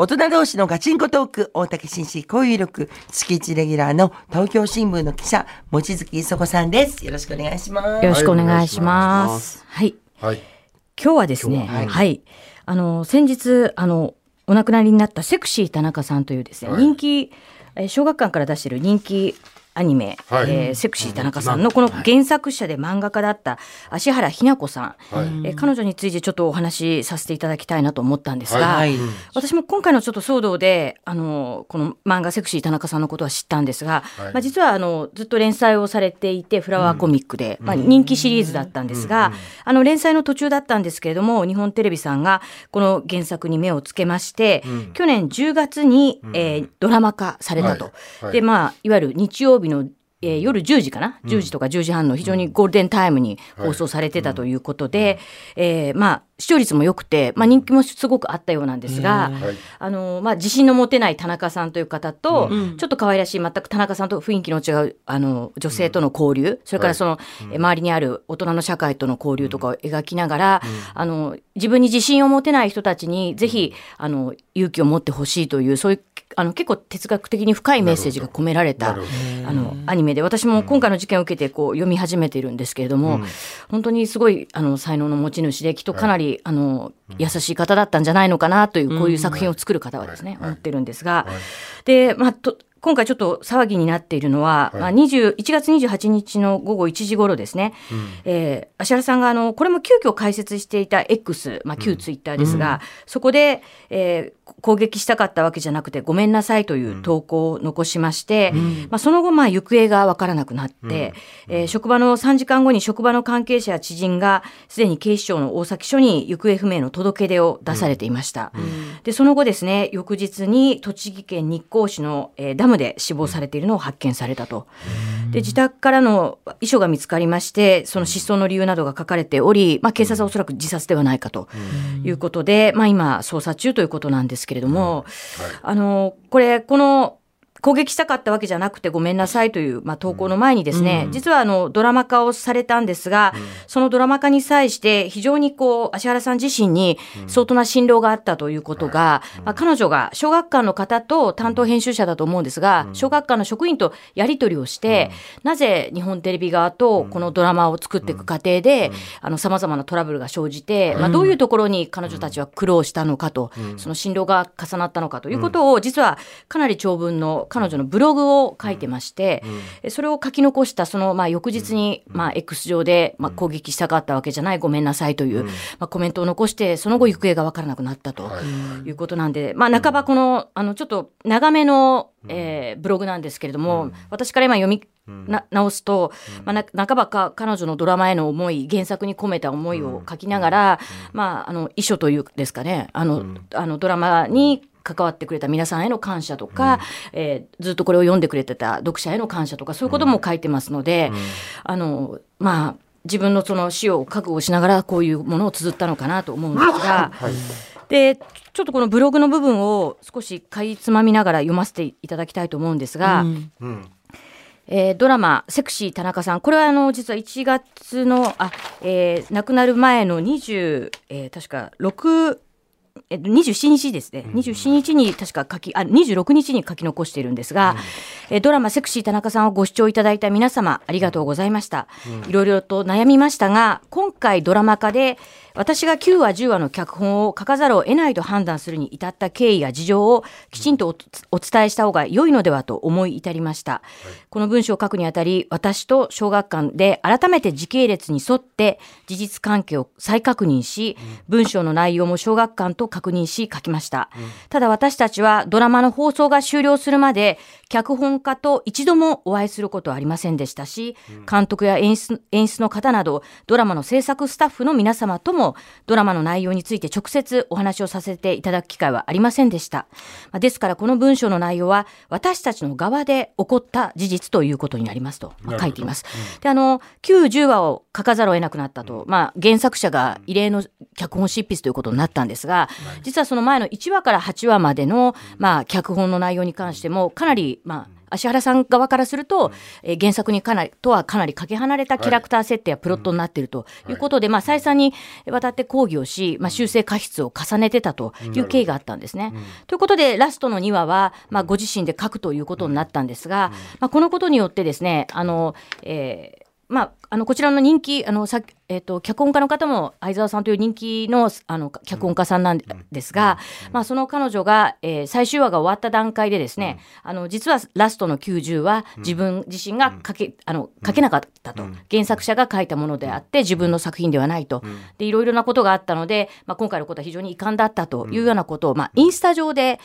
大人同士のガチンコトーク、大竹紳士交友力、月一レギュラーの東京新聞の記者、望月磯子さんです。よろしくお願いします。よろしくお願いします。はい。はい。今日はですね、はい、あの先日あのお亡くなりになったセクシー田中さんというですね、はい人気えー小学館から出している人気アニメ、はい。えーセクシー田中さんのこの原作者で漫画家だった芦原ひな子さん、はい。えー彼女についてちょっとお話しさせていただきたいなと思ったんですが、はい。私も今回のちょっと騒動であのこの漫画「セクシー田中さん」のことは知ったんですが、はい。まあ、実はあのずっと連載をされていてフラワーコミックで、まあ、人気シリーズだったんですが、あの連載の途中だったんですけれども日本テレビさんがこの原作に目をつけまして、去年10月に、えードラマ化されたと。はい。はい。でまあ、いわゆる日曜日のえー夜10時かな？10時とか10時半の非常にゴールデンタイムに放送されてたということで、えーまあ、視聴率も良くて、まあ、人気もすごくあったようなんですが、はい。あのまあ、自信の持てない田中さんという方と、ちょっと可愛らしい全く田中さんと雰囲気の違うあの女性との交流、それからその、え周りにある大人の社会との交流とかを描きながら、あの自分に自信を持てない人たちにぜひあの勇気を持ってほしいというそういうあの結構哲学的に深いメッセージが込められたあのアニメで。私も今回の事件を受けてこう読み始めているんですけれども、本当にすごいあの才能の持ち主できっとかなり、あの優しい方だったんじゃないのかなというこういう作品を作る方はですね、はい。思ってるんですが、はい。でまあと今回ちょっと騒ぎになっているのは、はい。まあ、20 1月28日の午後1時頃ですね、えー芦原さんがあのこれも急遽開設していた X、まあ、旧ツイッターですが、そこで、えー攻撃したかったわけじゃなくてごめんなさいという投稿を残しまして、まあ、その後まあ行方が分からなくなって、えー職場の3時間後に職場の関係者や知人がすでに警視庁の大崎署に行方不明の届け出を出されていました。でその後ですね翌日に栃木県日光市の、えーダムで死亡されているのを発見されたと。で自宅からの遺書が見つかりましてその失踪の理由などが書かれており、まあ、警察はおそらく自殺ではないかということで、まあ、今捜査中ということなんですけれども、あのこれこの攻撃したかったわけじゃなくてごめんなさいという、まあ、投稿の前にですね、実はあのドラマ化をされたんですが、そのドラマ化に際して非常にこう芦原さん自身に相当な辛労があったということが、まあ、彼女が小学館の方と担当編集者だと思うんですが、小学館の職員とやり取りをして、なぜ日本テレビ側とこのドラマを作っていく過程でさまざまなトラブルが生じて、まあ、どういうところに彼女たちは苦労したのかと、その辛労が重なったのかということを、実はかなり長文の彼女のブログを書いてまして、それを書き残したそのまあ翌日にまあ X 上でまあ攻撃したかったわけじゃないごめんなさいというまあコメントを残してその後行方が分からなくなったとい。うことなんで、まあ半ばこのあのちょっと長めのえーブログなんですけれども、私から今読みな直すと、まあ、な半ばか彼女のドラマへの思い原作に込めた思いを書きながら、まあ、あの遺書というですかねあの、あのドラマに関わってくれた皆さんへの感謝とか、えーずっとこれを読んでくれてた読者への感謝とかそういうことも書いてますので、あのまあ自分のその死を覚悟しながらこういうものを綴ったのかなと思うんですが、でちょっとこのブログの部分を少しかいつまみながら読ませていただきたいと思うんですが、えードラマ「セクシー田中さん」これはあの実は1月のあ、えー亡くなる前の20、えー確か6えっと27日ですね、27日に確か書きあ26日に書き残しているんですが、えードラマ「セクシー田中さん」をご視聴いただいた皆様ありがとうございました、いろいろと悩みましたが今回ドラマ化で私が9話10話の脚本を書かざるを得ないと判断するに至った経緯や事情をきちんとおお伝えした方が良いのではと思い至りました、この文章を書くにあたり私と小学館で改めて時系列に沿って事実関係を再確認し、文章の内容も小学館と確認し書きました、ただ私たちはドラマの放送が終了するまで脚本家と一度もお会いすることはありませんでしたし、監督や演出演出の方などドラマの制作スタッフの皆様ともドラマの内容について直接お話をさせていただく機会はありませんでした。まあですからこの文章の内容は私たちの側で起こった事実ということになりますと、まあ書いています。であの9、10話を書かざるを得なくなったと、まあ、原作者が異例の脚本執筆ということになったんですが、実はその前の1話から8話までの、まあ、脚本の内容に関してもかなり、まあ芦原さん側からすると、えー原作にかなりとはかなりかけ離れたキャラクター設定やプロットになっているとい。うことで、まあ、再三にわたって抗議をし、まあ、修正過失を重ねてたという経緯があったんですね。ということでラストの2話は、まあ、ご自身で書くということになったんですが、まあ、このことによってですねあの、えーまあ、あのこちらの人気あのさ、えー、と脚本家の方も相沢さんという人気のあの脚本家さんなんですが、まあ、その彼女が、えー最終話が終わった段階でですね、あの実はラストの90は自分自身が書け,、あの書けなかったと、原作者が書いたものであって自分の作品ではないと、でいろいろなことがあったので、まあ、今回のことは非常に遺憾だったというようなことを、まあ、インスタ上で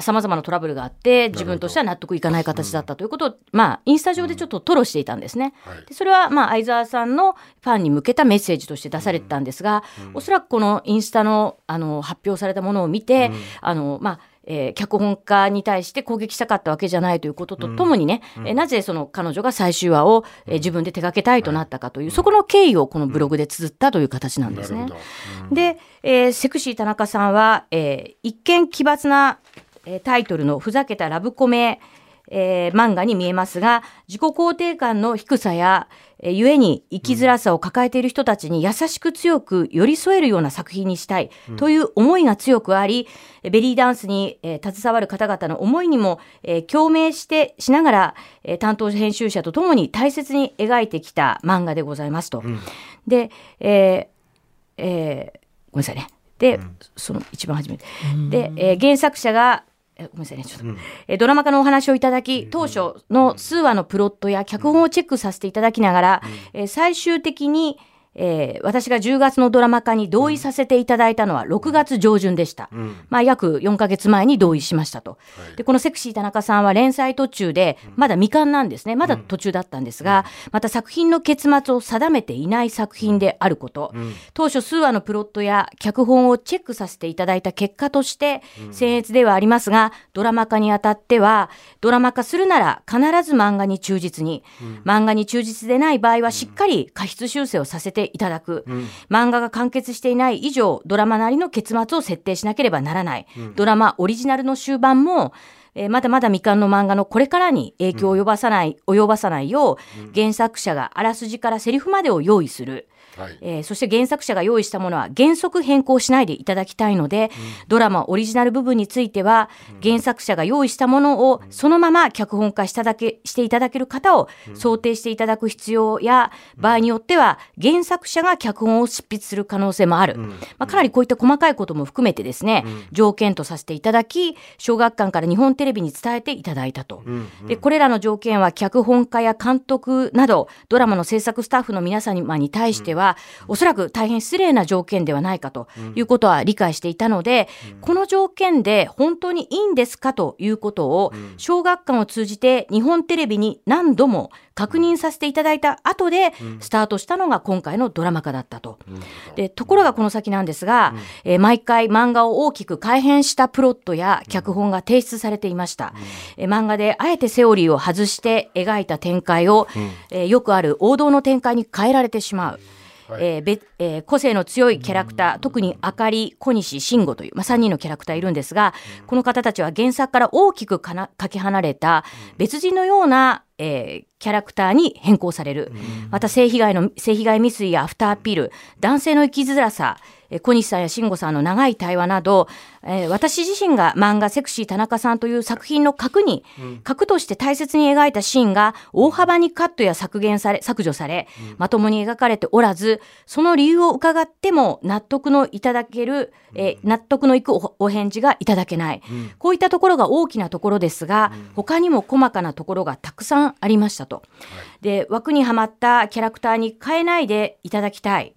さまざ、まなトラブルがあって自分としては納得いかない形だったということを、まあ、インスタ上でちょっと吐露していたんですね。でそれは、まあ、相沢さんのファンに向けたメッセージとして出されてたんですが、おそらくこのインスタのあの発表されたものを見て、あのまあえー脚本家に対して攻撃したかったわけじゃないということとともにね、えーなぜその彼女が最終話を、えー自分で手掛けたいとなったかという、そこの経緯をこのブログで綴ったという形なんですね。なるほど。で、えーセクシー田中さんは、えー一見奇抜な、えータイトルのふざけたラブコメ、えー漫画に見えますが自己肯定感の低さや、えー、ゆえに生きづらさを抱えている人たちに優しく強く寄り添えるような作品にしたいという思いが強くあり、えーベリーダンスに、えー携わる方々の思いにも、えー共鳴してしながら、えー担当編集者とともに大切に描いてきた漫画でございますと。で、えーえーごめんなさいね。で、その一番初めて。で、えー原作者が、えごめんなさいね、ちょっと、えードラマ化のお話をいただき、当初の数話のプロットや脚本をチェックさせていただきながら、えー最終的に、えー私が10月のドラマ化に同意させていただいたのは6月上旬でした。まあ、約4ヶ月前に同意しましたと。で、このセクシー田中さんは連載途中で、まだ未完なんですね。まだ途中だったんですが、また作品の結末を定めていない作品であること、当初数話のプロットや脚本をチェックさせていただいた結果として、僭越ではありますが、ドラマ化にあたっては、ドラマ化するなら必ず漫画に忠実に、漫画に忠実でない場合はしっかり過失修正をさせていただく、漫画が完結していない以上、ドラマなりの結末を設定しなければならない、ドラマオリジナルの終盤も、えーまだまだ未完の漫画のこれからに影響を及ばさない、及ばさないよう、原作者があらすじからセリフまでを用意する。はい。えーそして原作者が用意したものは原則変更しないでいただきたいので、ドラマオリジナル部分については、原作者が用意したものをそのまま脚本化しただけしていただける方を想定していただく必要や、場合によっては原作者が脚本を執筆する可能性もある、まあ、かなりこういった細かいことも含めてですね、条件とさせていただき小学館から日本テレビに伝えていただいたと。でこれらの条件は脚本家や監督などドラマの制作スタッフの皆様に対しては、おそらく大変失礼な条件ではないかということは理解していたので、この条件で本当にいいんですかということを小学館を通じて日本テレビに何度も確認させていただいた後でスタートしたのが今回のドラマ化だったと。でところがこの先なんですが、えー毎回漫画を大きく改変したプロットや脚本が提出されていました、えー漫画であえてセオリーを外して描いた展開を、えーよくある王道の展開に変えられてしまう。えーべえー個性の強いキャラクター、特にあかり、小西、慎吾という、まあ、3人のキャラクターいるんですが、この方たちは原作から大きくかなかけ離れた別人のような、えーキャラクターに変更される。また性被害の、性被害未遂やアフターピル、男性の生きづらさ、えー小西さんや慎吾さんの長い対話など、えー私自身が漫画「セクシー田中さん」という作品の核に、核として大切に描いたシーンが大幅にカットや削減され削除され、まともに描かれておらずその理由を伺っても納得のいただける、えー納得のいくおお返事がいただけない、こういったところが大きなところですが、他にも細かなところがたくさんありましたと。で枠にはまったキャラクターに変えないでいただきたい、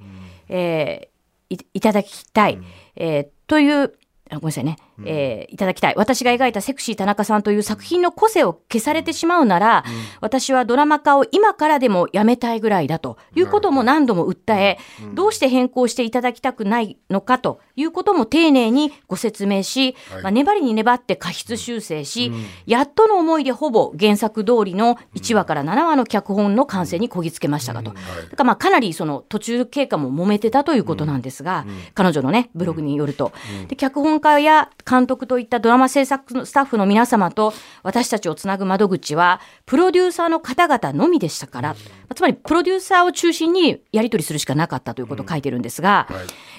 えーいいただきたい、えーというあごめんなさいね、えーいただきたい。私が描いたセクシー田中さんという作品の個性を消されてしまうなら、私はドラマ化を今からでもやめたいぐらいだということも何度も訴え、どうして変更していただきたくないのかということも丁寧にご説明し、はい。まあ、粘りに粘って過失修正し、やっとの思いでほぼ原作通りの1話から7話の脚本の完成にこぎつけましたがと。だからまあかなりその途中経過も揉めてたということなんですが、彼女のねブログによると。で脚本本家や監督といったドラマ制作のスタッフの皆様と私たちをつなぐ窓口は、プロデューサーの方々のみでしたから、つまりプロデューサーを中心にやり取りするしかなかったということを書いてるんですが、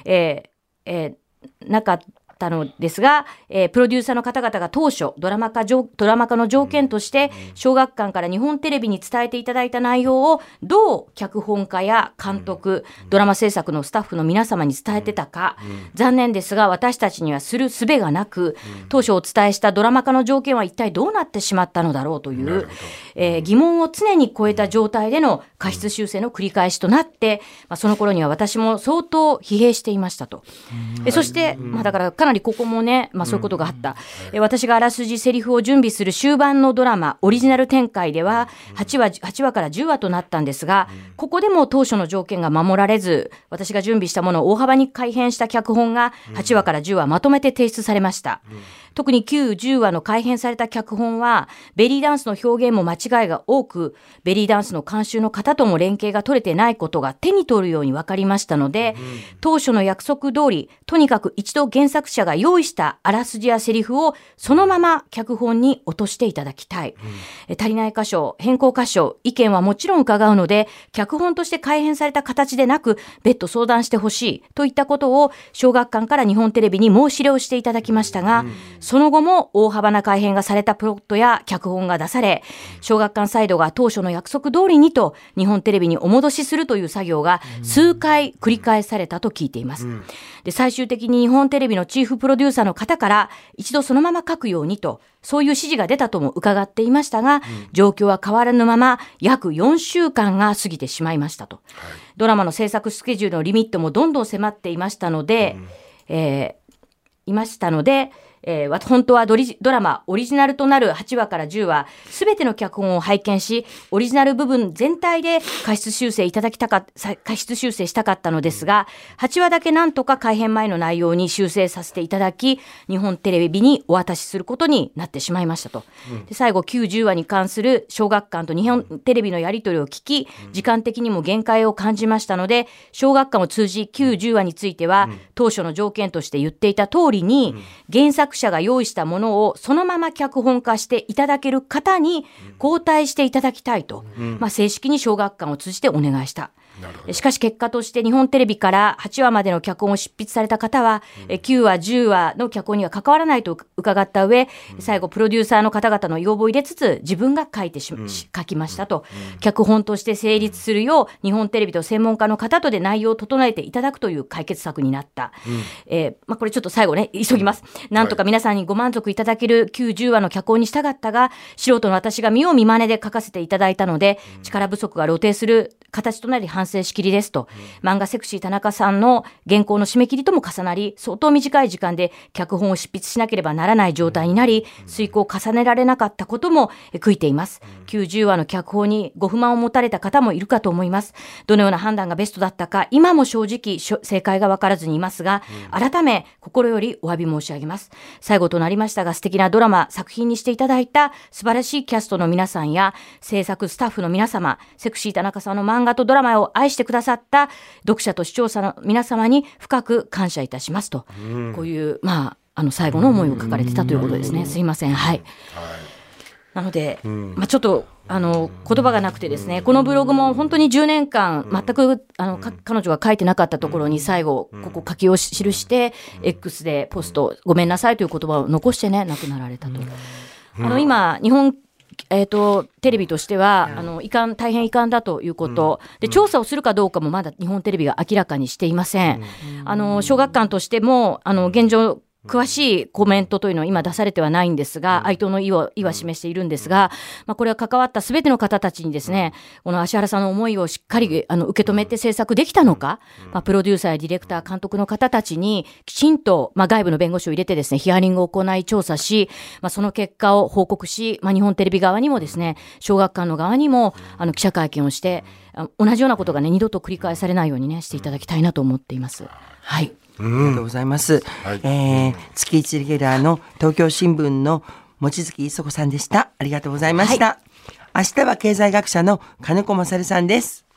えーえーなかったのですが、えープロデューサーの方々が当初ドラマ化条ドラマ化の条件として小学館から日本テレビに伝えていただいた内容をどう脚本家や監督、ドラマ制作のスタッフの皆様に伝えてたか、残念ですが私たちにはする術がなく、当初お伝えしたドラマ化の条件は一体どうなってしまったのだろうという、えー疑問を常に超えた状態での過失修正の繰り返しとなって、まあ、その頃には私も相当疲弊していましたと。えそして、まあ、だからかなりここもね、まあ、そういうことがあった、え私があらすじセリフを準備する終盤のドラマオリジナル展開では8話 ,8 話から10話となったんですがここでも当初の条件が守られず私が準備したものを大幅に改変した脚本が8話から10話まとめて提出されました。特に9、10話の改編された脚本は、ベリーダンスの表現も間違いが多く、ベリーダンスの監修の方とも連携が取れてないことが手に取るように分かりましたので、当初の約束通り、とにかく一度原作者が用意したあらすじやセリフをそのまま脚本に落としていただきたい。え足りない箇所、変更箇所、意見はもちろん伺うので、脚本として改編された形でなく、別途相談してほしいといったことを小学館から日本テレビに申し入れをしていただきましたが、その後も大幅な改編がされたプロットや脚本が出され、小学館サイドが当初の約束通りにと日本テレビにお戻しするという作業が数回繰り返されたと聞いています。で最終的に日本テレビのチーフプロデューサーの方から一度そのまま書くようにとそういう指示が出たとも伺っていましたが、状況は変わらぬまま約4週間が過ぎてしまいましたと、ドラマの制作スケジュールのリミットもどんどん迫っていましたので、えーいましたので、えーわ本当はドリドラマオリジナルとなる8話から10話すべての脚本を拝見しオリジナル部分全体で過失修正いただきたかさ過失修正したかったのですが8話だけなんとか改編前の内容に修正させていただき日本テレビにお渡しすることになってしまいましたと、で最後90話に関する小学館と日本テレビのやり取りを聞き時間的にも限界を感じましたので小学館を通じ90話については、当初の条件として言っていた通りに、原作者が用意したものをそのまま脚本化していただける方に交代していただきたいと、まあ、正式に小学館を通じてお願いした。しかし結果として日本テレビから8話までの脚本を執筆された方は、え9話、10話の脚本には関わらないと伺った上、最後プロデューサーの方々の要望を入れつつ自分が書いてし、し書きましたと、脚本として成立するよう日本テレビと専門家の方とで内容を整えていただくという解決策になった。えーまあ、これちょっと最後ね、急ぎます。なんとか皆さんにご満足いただける9、10話の脚本にしたかったが、素人の私が見よう見まねで書かせていただいたので、力不足が露呈する形となり反省しきりですと、漫画セクシー田中さんの原稿の締め切りとも重なり、相当短い時間で脚本を執筆しなければならない状態になり、遂行を重ねられなかったこともえ悔いています。90話の脚本にご不満を持たれた方もいるかと思います。どのような判断がベストだったか、今も正直正解がわからずにいますが、改め心よりお詫び申し上げます。最後となりましたが、素敵なドラマ、作品にしていただいた素晴らしいキャストの皆さんや、制作スタッフの皆様、セクシー田中さんの漫画とドラマを愛してくださった読者と視聴者の皆様に深く感謝いたしますと、こういう、まあ、あの最後の思いを書かれてたということですね。すいません。はい。なので、まあ、ちょっとあの言葉がなくてですねこのブログも本当に10年間全くあのか彼女が書いてなかったところに最後ここ書きを記して X でポスト「ごめんなさい」という言葉を残してね亡くなられたと。あの今日本えー、とテレビとしては、あの遺憾大変遺憾だということ、で調査をするかどうかもまだ日本テレビが明らかにしていません。あの小学館としてもあの現状詳しいコメントというのは今出されてはないんですが、哀悼の意を意は示しているんですが、まあ、これは関わったすべての方たちにですね、この芦原さんの思いをしっかりあの受け止めて制作できたのか、まあ、プロデューサーやディレクター、監督の方たちにきちんと、まあ、外部の弁護士を入れてですね、ヒアリングを行い調査し、まあ、その結果を報告し、まあ、日本テレビ側にもですね、小学館の側にもあの記者会見をして、あ同じようなことがね、二度と繰り返されないようにね、していただきたいなと思っています。はい。ありがとうございます。はいえー月一レギュラーの東京新聞の望月磯子さんでした。ありがとうございました。明日は経済学者の金子勝さんです。